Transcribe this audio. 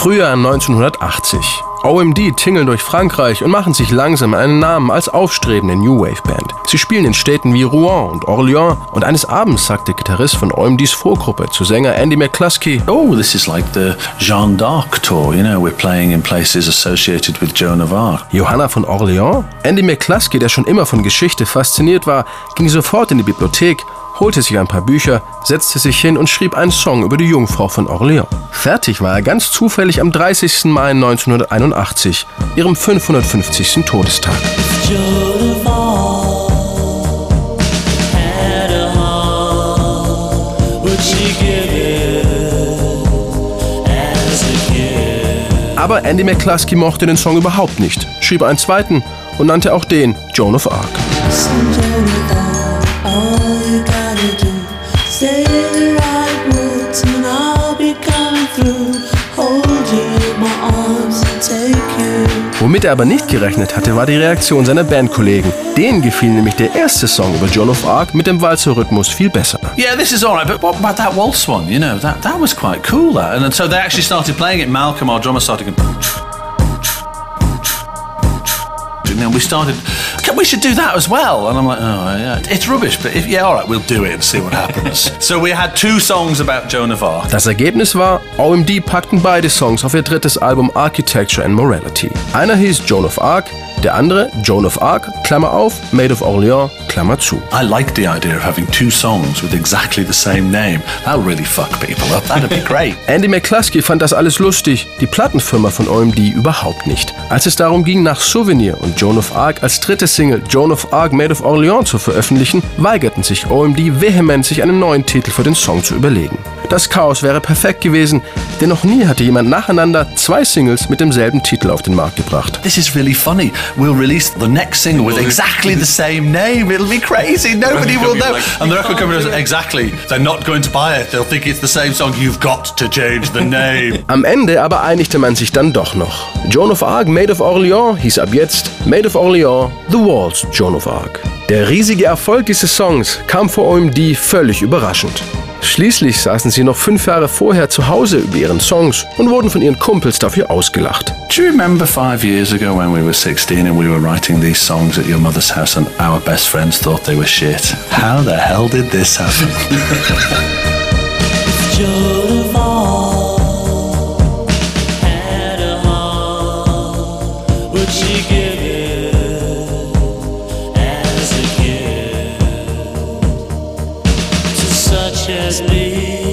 Frühjahr 1980. OMD tingeln durch Frankreich und machen sich langsam einen Namen als aufstrebende New Wave Band. Sie spielen in Städten wie Rouen und Orléans und eines Abends sagt der Gitarrist von OMDs Vorgruppe zu Sänger Andy McCluskey, Oh, this is like the Jeanne d'Arc tour, you know, we're playing in places associated with Joan of Arc. Johanna von Orléans? Andy McCluskey, der schon immer von Geschichte fasziniert war, ging sofort in die Bibliothek holte sich ein paar Bücher, setzte sich hin und schrieb einen Song über die Jungfrau von Orléans. Fertig war er ganz zufällig am 30. Mai 1981, ihrem 550. Todestag. Aber Andy McCluskey mochte den Song überhaupt nicht, schrieb einen zweiten und nannte auch den Joan of Arc. Womit er aber nicht gerechnet hatte, war die Reaktion seiner Bandkollegen. Denen gefiel nämlich der erste Song über Joan of Arc mit dem Walzer-Rhythmus viel besser. Yeah, this is alright, but what about that waltz one? You know, that, that was quite cool, that. And so they actually started playing it. Malcolm, our drummer, started going... You know, we started we should do that as well. And I'm like, oh, yeah, it's rubbish, but if, yeah, all right, we'll do it and see what happens. so we had two songs about Joan of Arc. Das Ergebnis war, OMD packten beide Songs auf ihr drittes Album Architecture and Morality. Einer hieß Joan of Arc, der andere Joan of Arc, Klammer auf, Made of Orleans, Klammer zu. I like the idea of having two songs with exactly the same name. That would really fuck people up. That'd be great. Andy McCluskey fand das alles lustig, die Plattenfirma von OMD überhaupt nicht. Als es darum ging, nach Souvenir und Joan of Arc als dritte Single Joan of Arc Made of Orleans zu veröffentlichen, weigerten sich OMD vehement, sich einen neuen Titel für den Song zu überlegen. Das Chaos wäre perfekt gewesen, denn noch nie hatte jemand nacheinander zwei Singles mit demselben Titel auf den Markt gebracht. This is really funny. We'll release the next single with exactly the same name. It'll be crazy. Nobody will know. And the record company says, exactly. They're not going to buy it. They'll think it's the same song. You've got to change the name. Am Ende aber einigte man sich dann doch noch. Joan of Arc Made of Orleans hieß ab jetzt Made of Orleans The Walls Joan of Arc. Der riesige Erfolg dieses Songs kam vor OMD völlig überraschend. Schließlich saßen sie noch fünf Jahre vorher zu Hause über ihren Songs und wurden von ihren Kumpels dafür ausgelacht. Do you remember five years ago when we were 16 and we were writing these songs at your mother's house and our best friends thought they were shit? How the hell did this happen? she precious be.